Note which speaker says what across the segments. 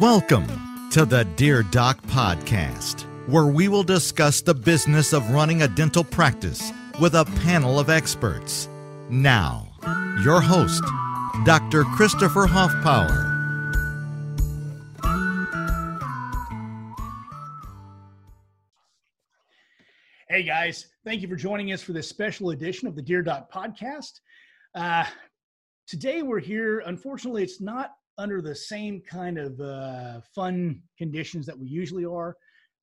Speaker 1: Welcome to the Dear Doc Podcast, where we will discuss the business of running a dental practice with a panel of experts. Now, your host, Dr. Christopher Hoffpower.
Speaker 2: Hey guys, thank you for joining us for this special edition of the Dear Doc podcast. Uh, today we're here. Unfortunately, it's not under the same kind of uh, fun conditions that we usually are.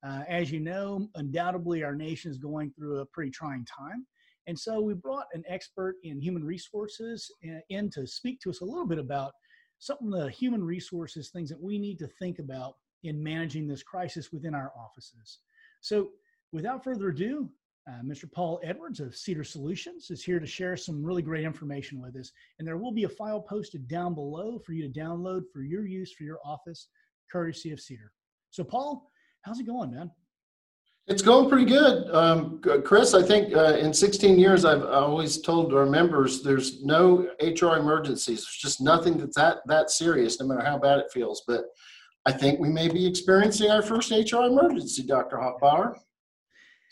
Speaker 2: Uh, as you know, undoubtedly our nation is going through a pretty trying time. And so we brought an expert in human resources uh, in to speak to us a little bit about some of the human resources, things that we need to think about in managing this crisis within our offices. So without further ado, uh, Mr. Paul Edwards of CEDR Solutions is here to share some really great information with us. And there will be a file posted down below for you to download for your use for your office, courtesy of CEDR. So, Paul, how's it going, man?
Speaker 3: It's going pretty good. Um, Chris, I think uh, in 16 years, I've always told our members there's no HR emergencies. There's just nothing that's that, that serious, no matter how bad it feels. But I think we may be experiencing our first HR emergency, Dr. Hoffbauer.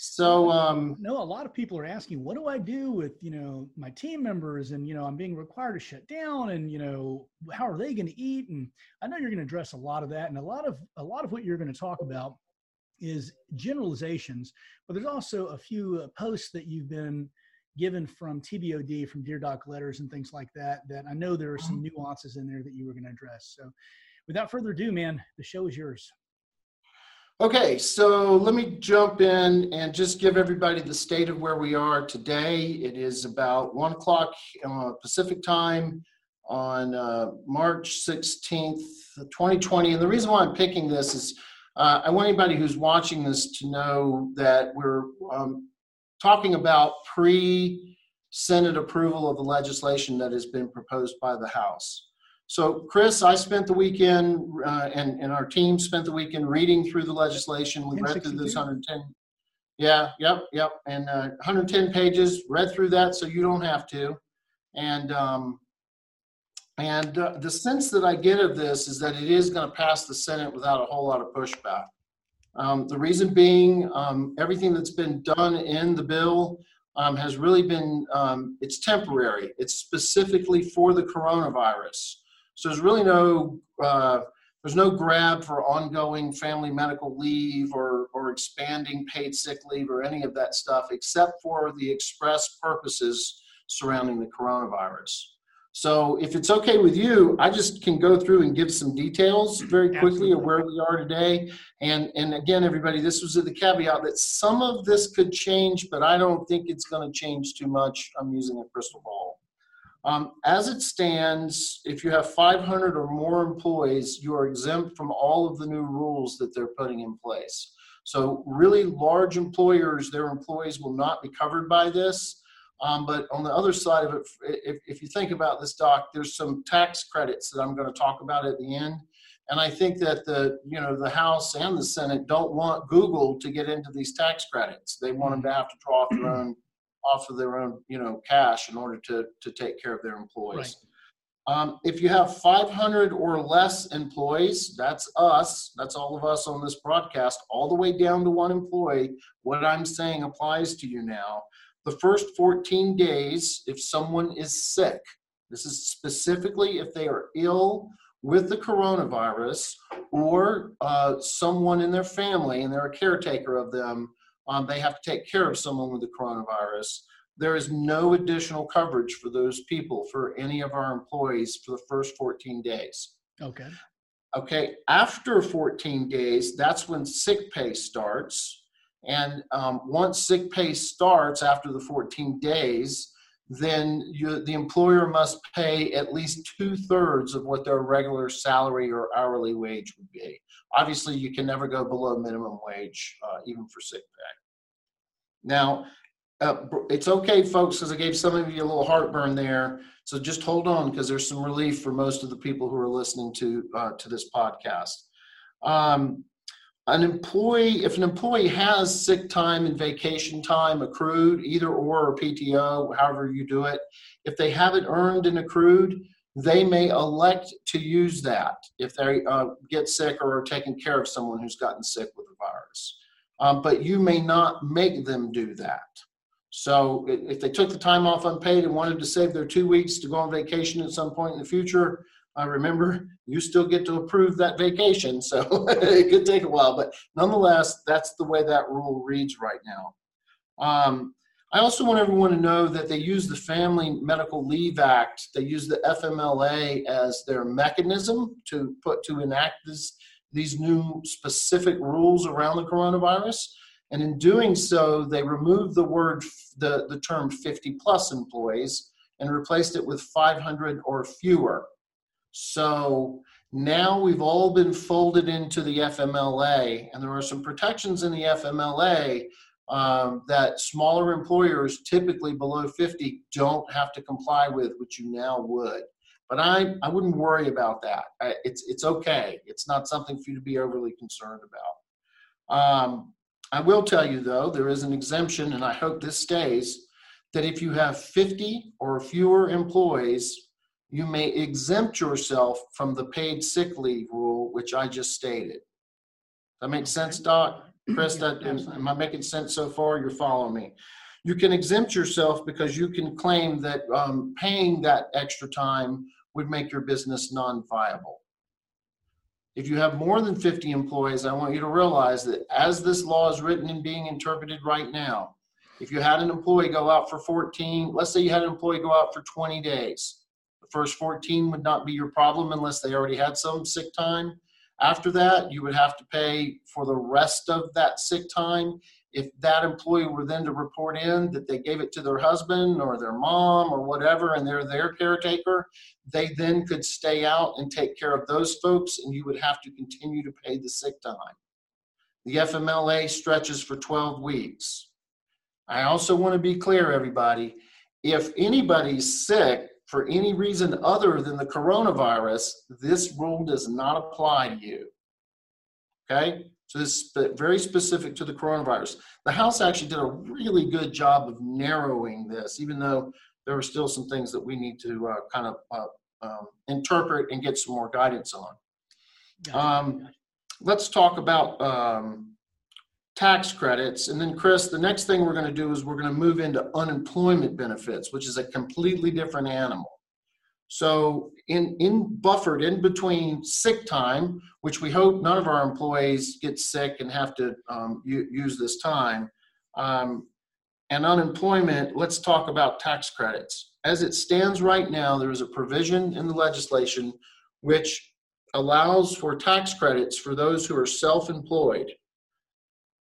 Speaker 3: So um,
Speaker 2: no, a lot of people are asking, what do I do with you know my team members, and you know I'm being required to shut down, and you know how are they going to eat? And I know you're going to address a lot of that, and a lot of a lot of what you're going to talk about is generalizations, but there's also a few uh, posts that you've been given from TBOD, from Dear Doc letters and things like that. That I know there are some nuances in there that you were going to address. So, without further ado, man, the show is yours.
Speaker 3: Okay, so let me jump in and just give everybody the state of where we are today. It is about one o'clock uh, Pacific time on uh, March 16th, 2020. And the reason why I'm picking this is uh, I want anybody who's watching this to know that we're um, talking about pre Senate approval of the legislation that has been proposed by the House. So, Chris, I spent the weekend, uh, and, and our team spent the weekend reading through the legislation. We read through this 110. Yeah, yep, yep. And uh, 110 pages, read through that so you don't have to. And um, and uh, the sense that I get of this is that it is going to pass the Senate without a whole lot of pushback. Um, the reason being, um, everything that's been done in the bill um, has really been, um, it's temporary. It's specifically for the coronavirus. So there's really no uh, there's no grab for ongoing family medical leave or or expanding paid sick leave or any of that stuff, except for the express purposes surrounding the coronavirus. So if it's okay with you, I just can go through and give some details very quickly Absolutely. of where we are today. And and again, everybody, this was the caveat that some of this could change, but I don't think it's going to change too much. I'm using a crystal ball. Um, as it stands, if you have 500 or more employees, you are exempt from all of the new rules that they're putting in place. So, really large employers, their employees will not be covered by this. Um, but on the other side of it, if, if you think about this, Doc, there's some tax credits that I'm going to talk about at the end. And I think that the you know the House and the Senate don't want Google to get into these tax credits. They want them to have to draw their own off of their own, you know, cash in order to, to take care of their employees. Right. Um, if you have 500 or less employees, that's us, that's all of us on this broadcast, all the way down to one employee. What I'm saying applies to you now. The first 14 days, if someone is sick, this is specifically if they are ill with the coronavirus or uh, someone in their family and they're a caretaker of them um, they have to take care of someone with the coronavirus. There is no additional coverage for those people for any of our employees for the first 14 days.
Speaker 2: Okay.
Speaker 3: Okay. After 14 days, that's when sick pay starts. And um, once sick pay starts after the 14 days, then you, the employer must pay at least two thirds of what their regular salary or hourly wage would be. Obviously, you can never go below minimum wage, uh, even for sick pay. Now, uh, it's okay, folks, because I gave some of you a little heartburn there. So just hold on, because there's some relief for most of the people who are listening to uh, to this podcast. Um, an employee, if an employee has sick time and vacation time accrued, either or or PTO, however you do it, if they have it earned and accrued, they may elect to use that if they uh, get sick or are taking care of someone who's gotten sick with the virus. Um, but you may not make them do that. So if they took the time off unpaid and wanted to save their two weeks to go on vacation at some point in the future, I remember you still get to approve that vacation. So it could take a while, but nonetheless, that's the way that rule reads right now. Um, I also want everyone to know that they use the Family Medical Leave Act. They use the FMLA as their mechanism to put to enact this, these new specific rules around the coronavirus. And in doing so, they removed the word, the, the term 50 plus employees and replaced it with 500 or fewer. So now we've all been folded into the FMLA, and there are some protections in the FMLA um, that smaller employers, typically below 50, don't have to comply with, which you now would. But I, I wouldn't worry about that. I, it's, it's okay. It's not something for you to be overly concerned about. Um, I will tell you, though, there is an exemption, and I hope this stays, that if you have 50 or fewer employees, you may exempt yourself from the paid sick leave rule, which I just stated. That makes sense, Doc? Chris, that, am I making sense so far? You're following me. You can exempt yourself because you can claim that um, paying that extra time would make your business non-viable. If you have more than 50 employees, I want you to realize that as this law is written and being interpreted right now, if you had an employee go out for 14, let's say you had an employee go out for 20 days, the first 14 would not be your problem unless they already had some sick time. After that, you would have to pay for the rest of that sick time. If that employee were then to report in that they gave it to their husband or their mom or whatever, and they're their caretaker, they then could stay out and take care of those folks, and you would have to continue to pay the sick time. The FMLA stretches for 12 weeks. I also want to be clear, everybody if anybody's sick, for any reason other than the coronavirus, this rule does not apply to you. Okay? So this is very specific to the coronavirus. The House actually did a really good job of narrowing this, even though there are still some things that we need to uh, kind of uh, um, interpret and get some more guidance on. Um, let's talk about um, tax credits. And then, Chris, the next thing we're going to do is we're going to move into unemployment benefits, which is a completely different animal. So, in, in buffered in between sick time, which we hope none of our employees get sick and have to um, u- use this time, um, and unemployment, let's talk about tax credits. As it stands right now, there is a provision in the legislation which allows for tax credits for those who are self employed.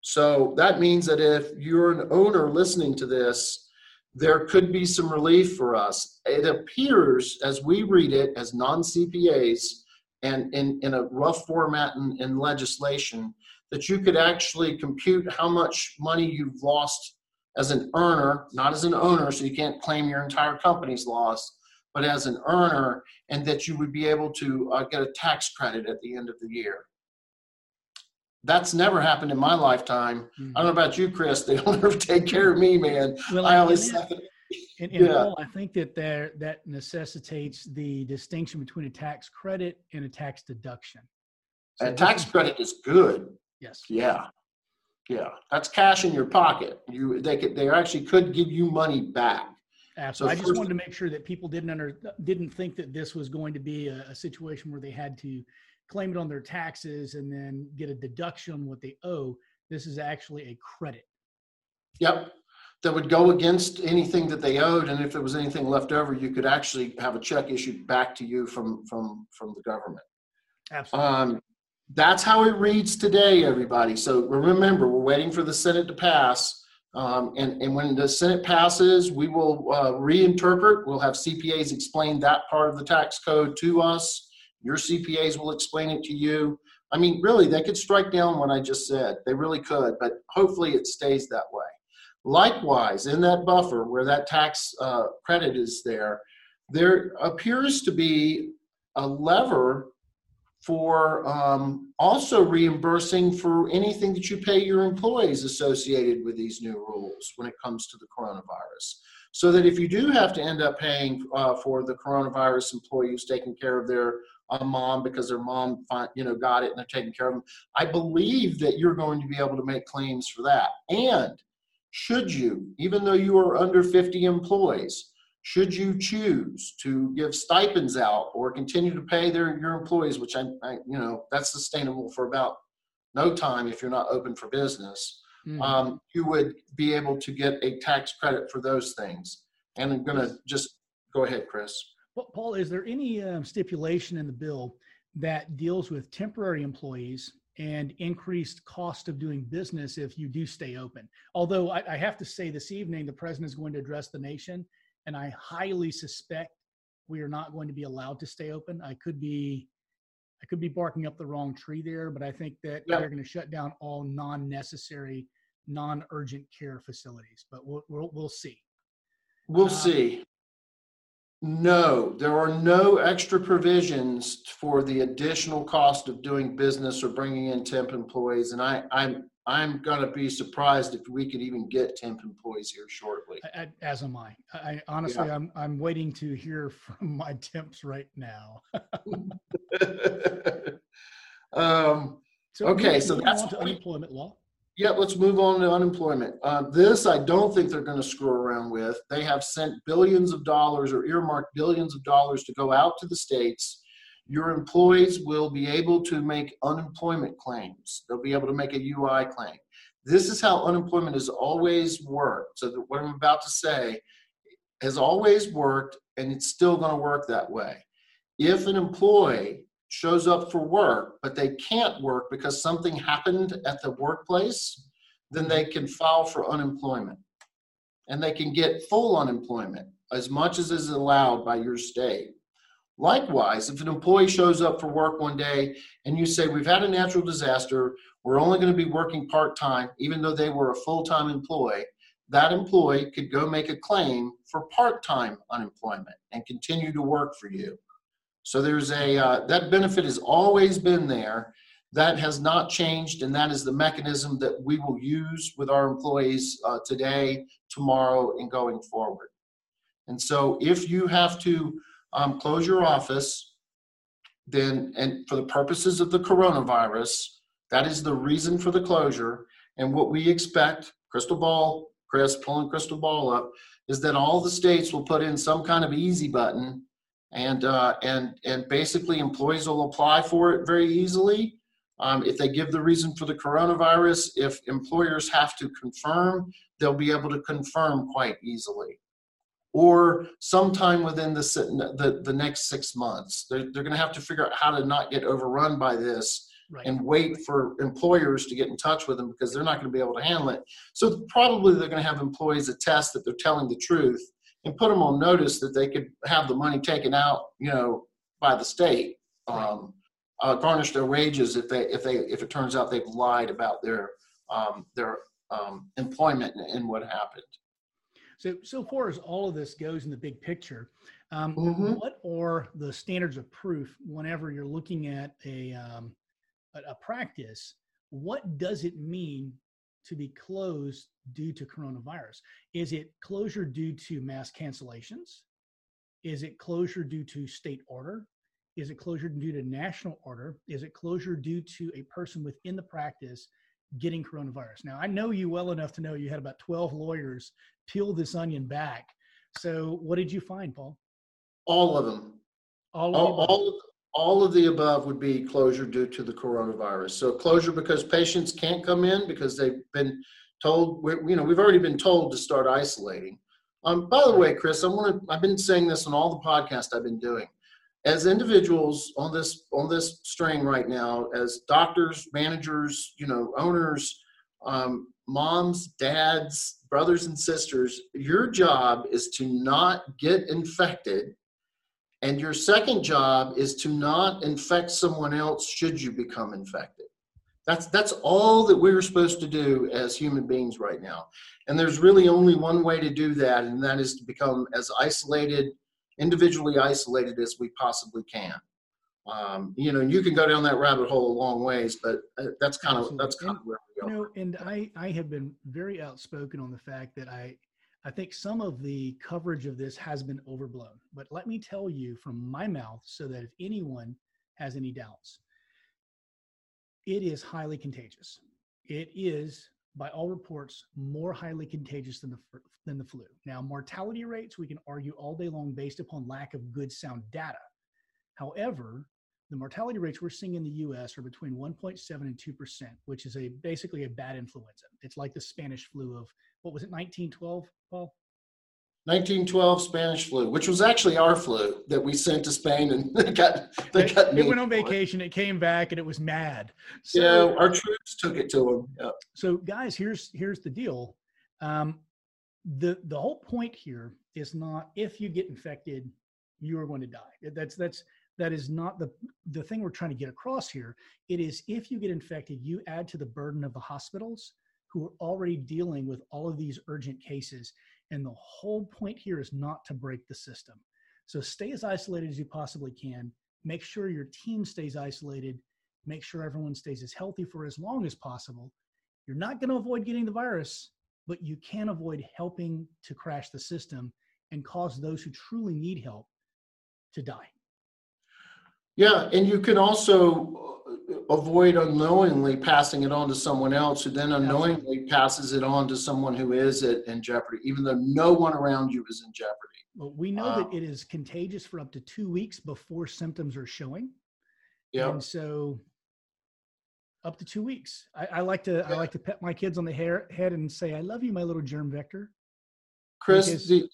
Speaker 3: So that means that if you're an owner listening to this, there could be some relief for us. It appears, as we read it, as non CPAs and in, in a rough format in, in legislation, that you could actually compute how much money you've lost as an earner, not as an owner, so you can't claim your entire company's loss, but as an earner, and that you would be able to uh, get a tax credit at the end of the year that's never happened in my lifetime. Mm-hmm. I don't know about you, Chris. They don't ever take care of me, man. Well, I always.
Speaker 2: In, in yeah. I think that there that necessitates the distinction between a tax credit and a tax deduction.
Speaker 3: So a tax credit is good.
Speaker 2: Yes.
Speaker 3: Yeah. Yeah. That's cash in your pocket. You they could they actually could give you money back.
Speaker 2: Absolutely. So I just wanted to make sure that people didn't under didn't think that this was going to be a, a situation where they had to claim it on their taxes and then get a deduction on what they owe. This is actually a credit.
Speaker 3: Yep. That would go against anything that they owed, and if there was anything left over, you could actually have a check issued back to you from from from the government.
Speaker 2: Absolutely. Um,
Speaker 3: that's how it reads today, everybody. So remember, we're waiting for the Senate to pass. Um, and, and when the Senate passes, we will uh, reinterpret. We'll have CPAs explain that part of the tax code to us. Your CPAs will explain it to you. I mean, really, they could strike down what I just said. They really could, but hopefully it stays that way. Likewise, in that buffer where that tax uh, credit is there, there appears to be a lever for um, also reimbursing for anything that you pay your employees associated with these new rules when it comes to the coronavirus. so that if you do have to end up paying uh, for the coronavirus employee who's taking care of their uh, mom because their mom you know got it and they're taking care of them i believe that you're going to be able to make claims for that. And should you even though you are under 50 employees should you choose to give stipends out or continue to pay their your employees which I, I you know that's sustainable for about no time if you're not open for business mm-hmm. um, you would be able to get a tax credit for those things. And i'm going to just go ahead chris
Speaker 2: well, paul is there any um, stipulation in the bill that deals with temporary employees and increased cost of doing business if you do stay open although I, I have to say this evening the president is going to address the nation and I highly suspect we are not going to be allowed to stay open. I could be I could be barking up the wrong tree there, but I think that yep. they're going to shut down all non-necessary, non-urgent care facilities. But we'll we'll, we'll see.
Speaker 3: We'll um, see. No, there are no extra provisions for the additional cost of doing business or bringing in temp employees, and I, I'm I'm going to be surprised if we could even get temp employees here shortly.
Speaker 2: As am I. I honestly, yeah. I'm I'm waiting to hear from my temps right now.
Speaker 3: um, so okay, so that's
Speaker 2: unemployment law.
Speaker 3: Yeah, let's move on to unemployment. Uh, this I don't think they're going to screw around with. They have sent billions of dollars or earmarked billions of dollars to go out to the states your employees will be able to make unemployment claims. They'll be able to make a UI claim. This is how unemployment has always worked. So, what I'm about to say has always worked, and it's still going to work that way. If an employee shows up for work, but they can't work because something happened at the workplace, then they can file for unemployment. And they can get full unemployment as much as is allowed by your state. Likewise, if an employee shows up for work one day and you say, We've had a natural disaster, we're only going to be working part time, even though they were a full time employee, that employee could go make a claim for part time unemployment and continue to work for you. So there's a, uh, that benefit has always been there. That has not changed, and that is the mechanism that we will use with our employees uh, today, tomorrow, and going forward. And so if you have to um, close your office, then, and for the purposes of the coronavirus, that is the reason for the closure. And what we expect, crystal ball, Chris, pulling crystal ball up, is that all the states will put in some kind of easy button, and uh, and and basically employees will apply for it very easily. Um, if they give the reason for the coronavirus, if employers have to confirm, they'll be able to confirm quite easily or sometime within the, the, the next six months. They're, they're going to have to figure out how to not get overrun by this right. and wait for employers to get in touch with them because they're not going to be able to handle it. So probably they're going to have employees attest that they're telling the truth and put them on notice that they could have the money taken out, you know, by the state, um, uh, garnish their wages if they if they if it turns out they've lied about their um, their um, employment and, and what happened.
Speaker 2: So, so far as all of this goes in the big picture, um, mm-hmm. what are the standards of proof whenever you're looking at a, um, a, a practice? What does it mean to be closed due to coronavirus? Is it closure due to mass cancellations? Is it closure due to state order? Is it closure due to national order? Is it closure due to a person within the practice getting coronavirus. Now, I know you well enough to know you had about 12 lawyers peel this onion back. So, what did you find, Paul?
Speaker 3: All of them. All of, all, all, all of the above would be closure due to the coronavirus. So, closure because patients can't come in because they've been told, you know, we've already been told to start isolating. Um, by the way, Chris, I want to, I've been saying this on all the podcasts I've been doing as individuals on this on this string right now as doctors managers you know owners um, moms dads brothers and sisters your job is to not get infected and your second job is to not infect someone else should you become infected that's that's all that we're supposed to do as human beings right now and there's really only one way to do that and that is to become as isolated individually isolated as we possibly can. Um, you know, you can go down that rabbit hole a long ways, but uh, that's kind of that's kind and, of where we
Speaker 2: go. You know, and I I have been very outspoken on the fact that I I think some of the coverage of this has been overblown. But let me tell you from my mouth so that if anyone has any doubts, it is highly contagious. It is, by all reports, more highly contagious than the, than the flu. Now, mortality rates, we can argue all day long based upon lack of good sound data. However, the mortality rates we're seeing in the US are between 1.7 and 2%, which is a basically a bad influenza. It's like the Spanish flu of what was it, 1912, Paul?
Speaker 3: 1912 Spanish flu, which was actually our flu that we sent to Spain, and they got they
Speaker 2: it,
Speaker 3: got.
Speaker 2: It went on vacation. It came back, and it was mad.
Speaker 3: So, yeah, our troops took it to them. Yeah.
Speaker 2: So, guys, here's here's the deal. Um, the the whole point here is not if you get infected, you are going to die. That's that's that is not the the thing we're trying to get across here. It is if you get infected, you add to the burden of the hospitals who are already dealing with all of these urgent cases and the whole point here is not to break the system. So stay as isolated as you possibly can. Make sure your team stays isolated. Make sure everyone stays as healthy for as long as possible. You're not going to avoid getting the virus, but you can avoid helping to crash the system and cause those who truly need help to die.
Speaker 3: Yeah, and you can also avoid unknowingly passing it on to someone else who then unknowingly passes it on to someone who is it in jeopardy, even though no one around you is in jeopardy.
Speaker 2: Well, we know um, that it is contagious for up to two weeks before symptoms are showing.
Speaker 3: Yeah.
Speaker 2: And so up to two weeks. I, I like to yeah. I like to pet my kids on the hair, head and say, I love you, my little germ vector.
Speaker 3: Chris, the,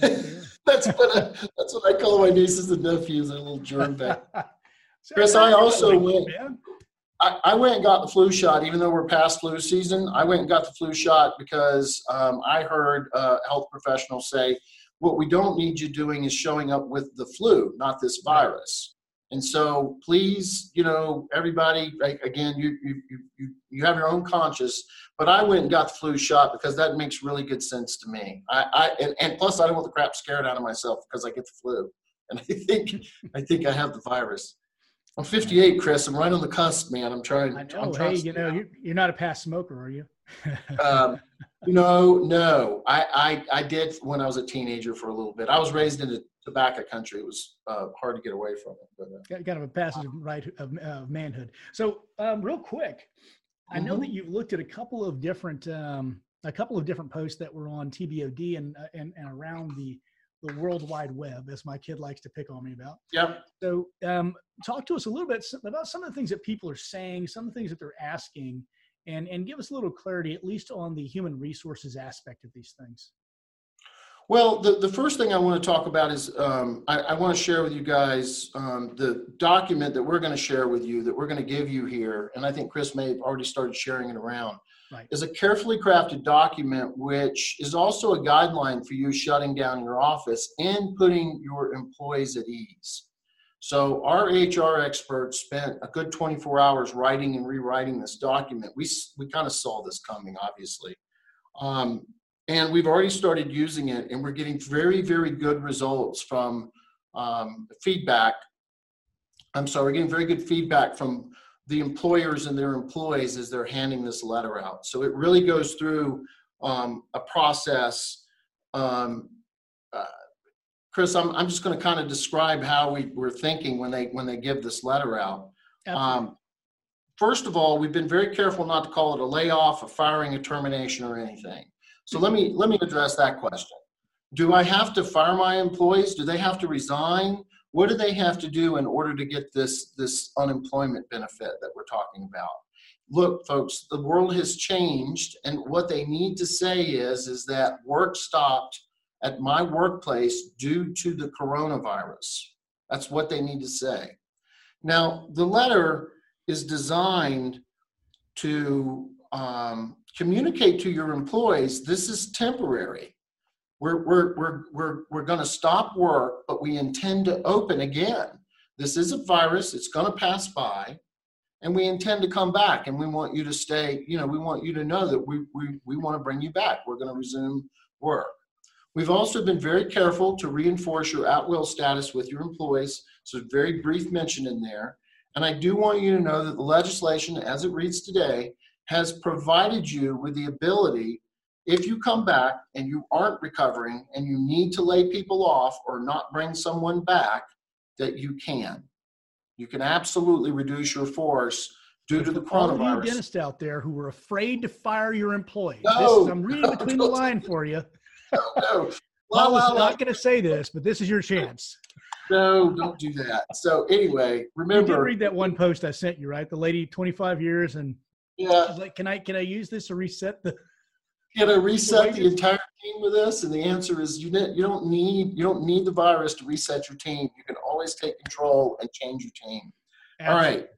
Speaker 3: that's what I, that's what I call my nieces and nephews, a little germ vector. Chris, I also went. I, I, went and got the flu shot, even though we're past flu season. I went and got the flu shot because um, I heard a health professionals say, "What we don't need you doing is showing up with the flu, not this virus." And so, please, you know, everybody, again, you you you you have your own conscience. But I went and got the flu shot because that makes really good sense to me. I, I and, and plus, I don't want the crap scared out of myself because I get the flu, and I think I think I have the virus. I'm 58, Chris. I'm right on the cusp, man. I'm trying.
Speaker 2: I know. hey, you know, you're, you're not a past smoker, are you?
Speaker 3: um, no, no. I, I I did when I was a teenager for a little bit. I was raised in a tobacco country. It was uh, hard to get away from it. But,
Speaker 2: uh, kind of a passage of right of, of manhood. So, um, real quick, I know mm-hmm. that you've looked at a couple of different um, a couple of different posts that were on TBOD and uh, and, and around the the World Wide Web, as my kid likes to pick on me about.
Speaker 3: Yep.
Speaker 2: So, um, talk to us a little bit about some of the things that people are saying, some of the things that they're asking, and and give us a little clarity, at least on the human resources aspect of these things.
Speaker 3: Well, the, the first thing I want to talk about is um, I, I, want to share with you guys um, the document that we're going to share with you that we're going to give you here. And I think Chris may have already started sharing it around right. is a carefully crafted document which is also a guideline for you shutting down your office and putting your employees at ease. So our HR experts spent a good 24 hours writing and rewriting this document. We, we kind of saw this coming, obviously. Um, and we've already started using it and we're getting very, very good results from um, feedback. I'm sorry, we're getting very good feedback from the employers and their employees as they're handing this letter out. So it really goes through um, a process. Um, uh, Chris, I'm, I'm just going to kind of describe how we were thinking when they when they give this letter out. Um, first of all, we've been very careful not to call it a layoff, a firing, a termination, or anything. So let me let me address that question. Do I have to fire my employees? Do they have to resign? What do they have to do in order to get this, this unemployment benefit that we're talking about? Look, folks, the world has changed, and what they need to say is, is that work stopped at my workplace due to the coronavirus. That's what they need to say. Now, the letter is designed to um, communicate to your employees this is temporary we're, we're, we're, we're, we're going to stop work, but we intend to open again. This is a virus, it's going to pass by, and we intend to come back. And we want you to stay, you know, we want you to know that we, we, we want to bring you back. We're going to resume work. We've also been very careful to reinforce your at will status with your employees. So, very brief mention in there. And I do want you to know that the legislation, as it reads today, has provided you with the ability if you come back and you aren't recovering and you need to lay people off or not bring someone back, that you can. You can absolutely reduce your force due to the
Speaker 2: All
Speaker 3: coronavirus.
Speaker 2: you dentists out there who were afraid to fire your employees.
Speaker 3: No,
Speaker 2: this is, I'm reading
Speaker 3: no,
Speaker 2: between the line for you.
Speaker 3: no,
Speaker 2: I
Speaker 3: La, la, la.
Speaker 2: not going to say this, but this is your chance.
Speaker 3: no, don't do that. So anyway, remember.
Speaker 2: You did read that one post I sent you, right? The lady, 25 years, and
Speaker 3: yeah,
Speaker 2: like, "Can I can I use this to reset the?"
Speaker 3: You know, reset the entire team with this, and the answer is you ne- you don't need you don't need the virus to reset your team. You can always take control and change your team. All right.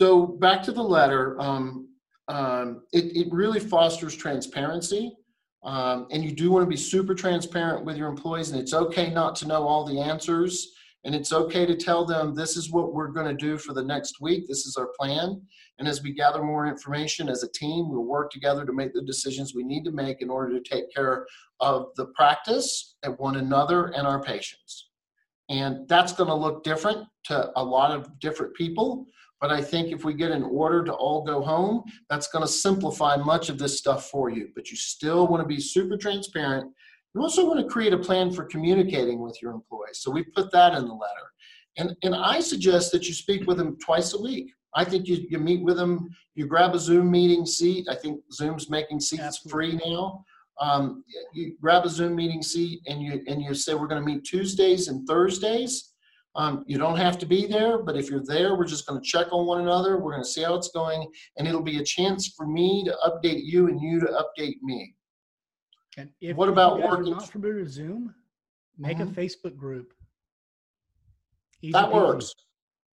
Speaker 3: So back to the letter. Um, um, it, it really fosters transparency. Um, and you do want to be super transparent with your employees, and it's okay not to know all the answers. And it's okay to tell them this is what we're going to do for the next week. This is our plan. And as we gather more information as a team, we'll work together to make the decisions we need to make in order to take care of the practice and one another and our patients. And that's going to look different to a lot of different people. But I think if we get an order to all go home, that's going to simplify much of this stuff for you. But you still want to be super transparent. You also want to create a plan for communicating with your employees. So we put that in the letter. And, and I suggest that you speak with them twice a week. I think you, you meet with them, you grab a Zoom meeting seat. I think Zoom's making seats
Speaker 2: Absolutely.
Speaker 3: free now. Um, you grab a Zoom meeting seat and you and you say we're going to meet Tuesdays and Thursdays. Um, you don't have to be there, but if you're there, we're just going to check on one another. We're going to see how it's going, and it'll be a chance for me to update you and you to update me.
Speaker 2: And if
Speaker 3: What about
Speaker 2: you guys
Speaker 3: working-
Speaker 2: Are not familiar with Zoom? Make
Speaker 3: Mhm.
Speaker 2: a Facebook group. Easy
Speaker 3: That
Speaker 2: peasy.
Speaker 3: works.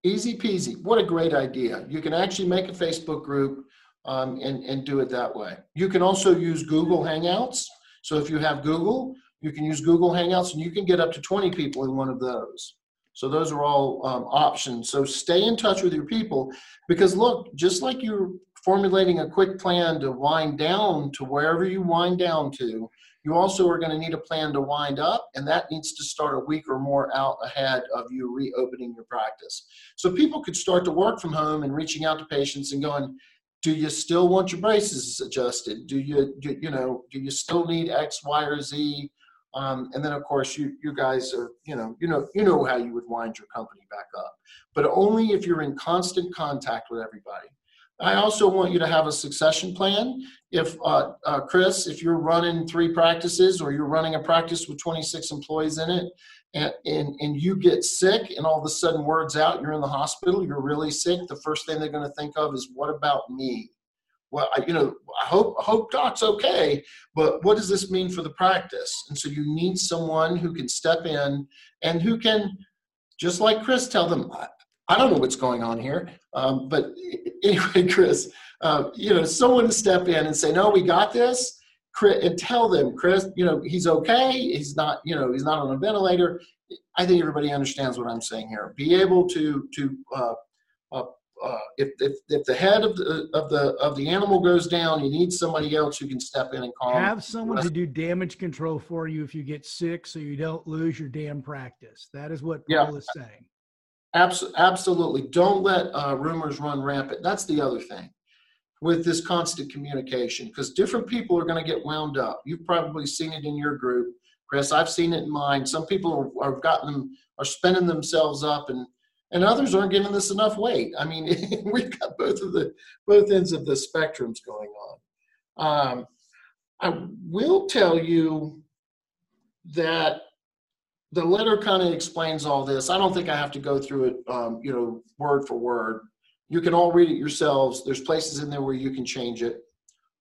Speaker 3: Easy peasy. What a great idea. You can actually make a Facebook group um, and, and do it that way. You can also use Google Hangouts. So if you have Google, you can use Google Hangouts and you can get up to 20 people in one of those. So those are all um, options. So stay in touch with your people because look, just like you're formulating a quick plan to wind down to wherever you wind down to, you also are going to need a plan to wind up, and that needs to start a week or more out ahead of you reopening your practice. So people could start to work from home and reaching out to patients and going, "Do you still want your braces adjusted? Do you, do, you know, do you still need X, Y, or Z?" Um, and then, of course, you you guys are, you know, you know, you know how you would wind your company back up, but only if you're in constant contact with everybody. I also want you to have a succession plan if uh, uh, Chris, if you're running three practices or you're running a practice with 26 employees in it, and, and and you get sick, and all of a sudden words out, you're in the hospital, you're really sick. The first thing they're going to think of is, "What about me?" Well, I, you know, I hope I hope Doc's okay, but what does this mean for the practice? And so you need someone who can step in and who can, just like Chris, tell them, "I, don't know what's going on here," um, but anyway, Chris uh, you know, someone to step in and say, "No, we got this," Chris, and tell them, Chris, you know, he's okay. He's not, you know, he's not on a ventilator. I think everybody understands what I'm saying here. Be able to to uh, uh, uh, if, if if the head of the of the of the animal goes down, you need somebody else who can step in and calm.
Speaker 2: Have someone to do damage control for you if you get sick, so you don't lose your damn practice. That is what
Speaker 3: Yeah.
Speaker 2: Paul is saying.
Speaker 3: Abs- absolutely. Don't let uh, rumors run rampant. That's the other thing with this constant communication because different people are going to get wound up. You've probably seen it in your group, Chris. I've seen it in mine. Some people are, are gotten them are spinning themselves up, and and others aren't giving this enough weight. I mean, we've got both of the both ends of the spectrums going on. Um, I will tell you that the letter kind of explains all this. I don't think I have to go through it, um, you know, word for word. You can all read it yourselves. There's places in there where you can change it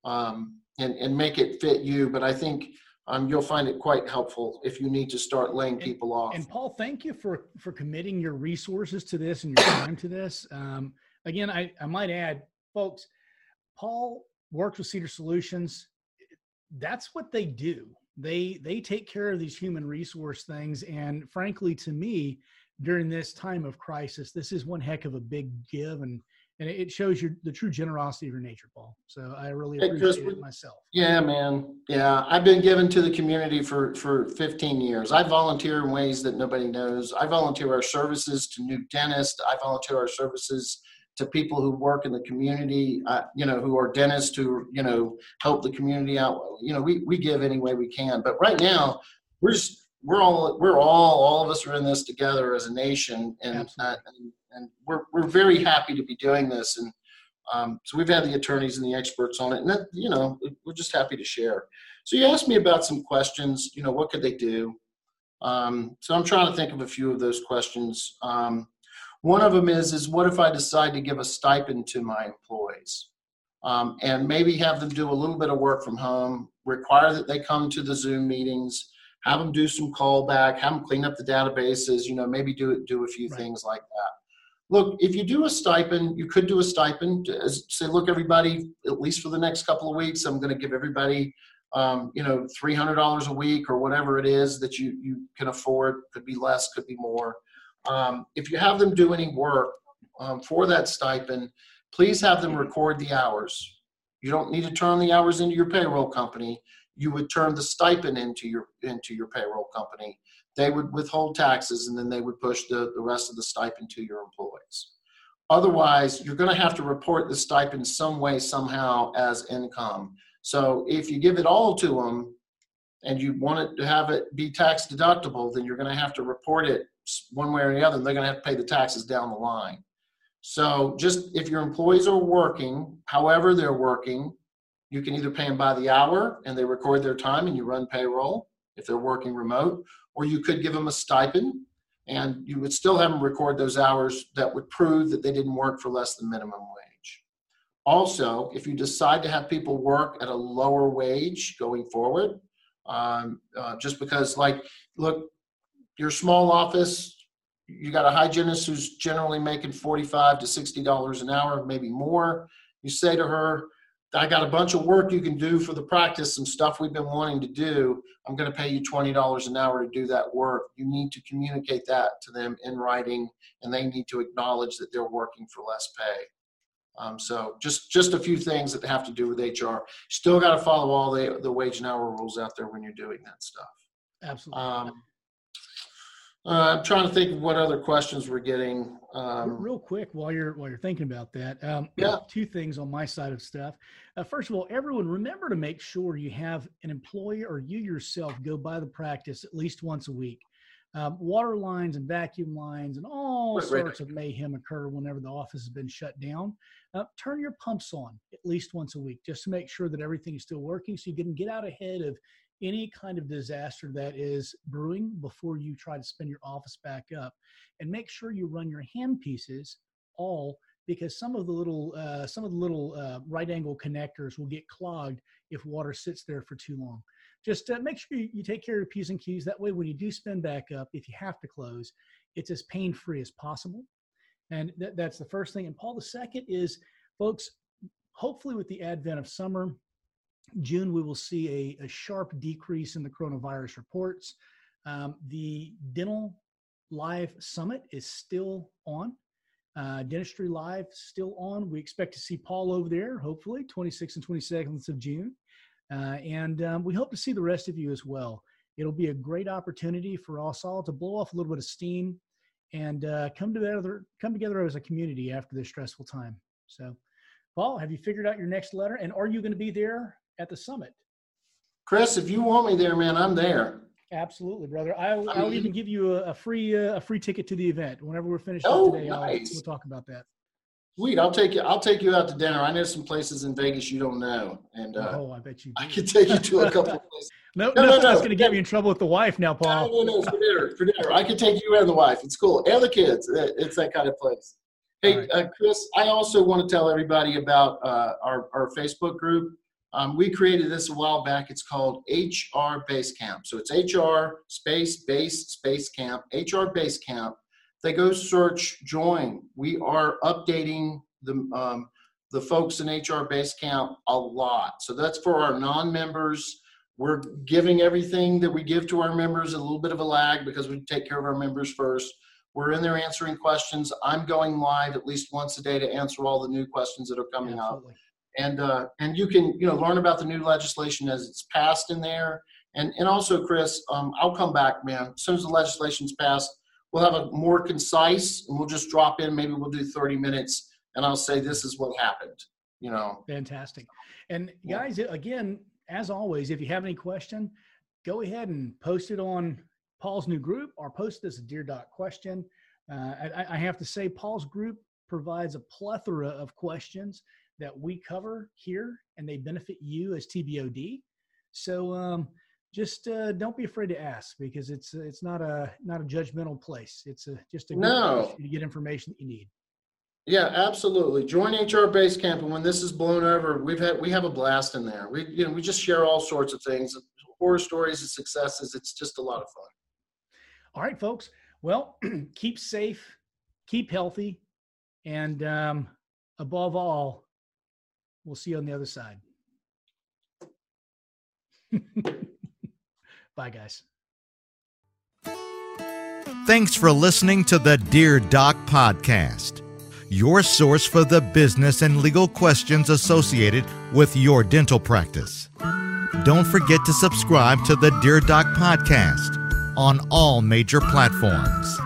Speaker 3: um, and and make it fit you. But I think um, you'll find it quite helpful if you need to start laying people off.
Speaker 2: And Paul, thank you for for committing your resources to this and your time to this. Um, again, I, I might add, folks, Paul works with CEDR Solutions. That's what they do. They they take care of these human resource things, and frankly, to me, during this time of crisis, this is one heck of a big give, and and it shows you the true generosity of your nature, Paul. So I really
Speaker 3: Hey, Chris,
Speaker 2: appreciate it myself.
Speaker 3: Yeah, man. Yeah, I've been given to the community for for 15 years. I volunteer in ways that nobody knows. I volunteer our services to new dentists. I volunteer our services to people who work in the community, uh, you know, who are dentists who, you know, help the community out. You know, we, we give any way we can. But right now, we're just, we're all, we're all, all of us are in this together as a nation. And, uh, and, and, we're, we're very happy to be doing this. And um, so we've had the attorneys and the experts on it. And that, you know, we're just happy to share. So you asked me about some questions, you know, what could they do? Um, so I'm trying to think of a few of those questions. Um, one of them is, is what if I decide to give a stipend to my employees? Um, and maybe have them do a little bit of work from home, require that they come to the Zoom meetings, have them do some callback, have them clean up the databases, you know, maybe do do a few right. things like that. Look, if you do a stipend, you could do a stipend. Say, look, everybody, at least for the next couple of weeks, I'm going to give everybody, um, you know, three hundred dollars a week or whatever it is that you you can afford. Could be less, could be more. Um, if you have them do any work um, for that stipend, please have them record the hours. You don't need to turn the hours into your payroll company. You would turn the stipend into your into your payroll company. They would withhold taxes and then they would push the, the rest of the stipend to your employees. Otherwise, you're going to have to report the stipend some way, somehow as income. So if you give it all to them and you want it to have it be tax deductible, then you're going to have to report it one way or the other, they're going to have to pay the taxes down the line. So just if your employees are working, however they're working, you can either pay them by the hour and they record their time and you run payroll if they're working remote, or you could give them a stipend and you would still have them record those hours that would prove that they didn't work for less than minimum wage. Also, if you decide to have people work at a lower wage going forward, um, uh, just because, like, look, your small office, you got a hygienist who's generally making 45 to 60 dollars an hour, maybe more. You say to her, I got a bunch of work you can do for the practice, some stuff we've been wanting to do. I'm going to pay you $20 an hour to do that work. You need to communicate that to them in writing, and they need to acknowledge that they're working for less pay. Um, so just just a few things that have to do with HR. Still got to follow all the the wage and hour rules out there when you're doing that stuff.
Speaker 2: Absolutely. Um,
Speaker 3: uh, I'm trying to think of what other questions we're getting. Um,
Speaker 2: Real quick, while you're while you're thinking about that, um,
Speaker 3: yeah.
Speaker 2: Two things on my side of stuff. Uh, first of all, everyone remember to make sure you have an employee or you yourself go by the practice at least once a week. Um, water lines and vacuum lines and all right, sorts right. of mayhem occur whenever the office has been shut down. Uh, turn your pumps on at least once a week just to make sure that everything is still working so you can get out ahead of any kind of disaster that is brewing before you try to spin your office back up and make sure you run your hand pieces all because some of the little uh, some of the little uh, right angle connectors will get clogged if water sits there for too long just uh, make sure you, take care of your p's and q's that way when you do spin back up if you have to close it's as pain free as possible and th- that's the first thing and paul the second is folks hopefully with the advent of summer June, we will see a, a sharp decrease in the coronavirus reports. Um, the Dental Live Summit is still on. Uh, Dentistry Live still on. We expect to see Paul over there, hopefully, 26th and 22nd of June. Uh, and um, we hope to see the rest of you as well. It'll be a great opportunity for us all to blow off a little bit of steam and uh, come together, come together as a community after this stressful time. So, Paul, have you figured out your next letter? And are you going to be there at the summit.
Speaker 3: Chris, if you want me there, man, I'm there.
Speaker 2: Absolutely, brother. I'll, I will even give you a, a free uh, a free ticket to the event whenever we're finished
Speaker 3: oh,
Speaker 2: today.
Speaker 3: Nice.
Speaker 2: we'll talk about that.
Speaker 3: Sweet, I'll take you. I'll take you out to dinner. I know some places in Vegas you don't know, and uh,
Speaker 2: oh, I bet you. Do.
Speaker 3: I can take you to a couple places.
Speaker 2: no, no, no, no, that's going to get me in trouble with the wife now, Paul.
Speaker 3: No, no, no, for dinner, for dinner. I can take you and the wife. It's cool, and the kids. It's that kind of place. Hey, right. uh, Chris, I also want to tell everybody about uh, our our Facebook group. Um, we created this a while back. It's called HR Base Camp. So it's HR space base space camp, HR Base Camp. They go search join. We are updating the um, the folks in HR Base Camp a lot. So that's for our non-members. We're giving everything that we give to our members a little bit of a lag because we take care of our members first. We're in there answering questions. I'm going live at least once a day to answer all the new questions that are coming Absolutely. up and uh, and you can you know learn about the new legislation as it's passed in there. And and also, Chris, um, I'll come back, man. As soon as the legislation's passed, we'll have a more concise, and we'll just drop in. Maybe we'll do 30 minutes and I'll say this is what happened. You know,
Speaker 2: fantastic. And guys, again, as always, if you have any question, go ahead and post it on Paul's new group or post this Dear Doc question. Uh, I, I have to say, Paul's group provides a plethora of questions that we cover here, and they benefit you as TBOD. So um, just uh, don't be afraid to ask because it's it's not a not a judgmental place. It's a just a
Speaker 3: no.
Speaker 2: to get information that you need.
Speaker 3: Yeah, absolutely. Join HR Basecamp, and when this is blown over, we've had we have a blast in there. We you know we just share all sorts of things, horror stories and successes. It's just a lot of fun.
Speaker 2: All right, folks. Well, keep safe, keep healthy, and um, above all, we'll see you on the other side. Bye, guys.
Speaker 1: Thanks for listening to the Dear Doc podcast, your source for the business and legal questions associated with your dental practice. Don't forget to subscribe to the Dear Doc podcast on all major platforms.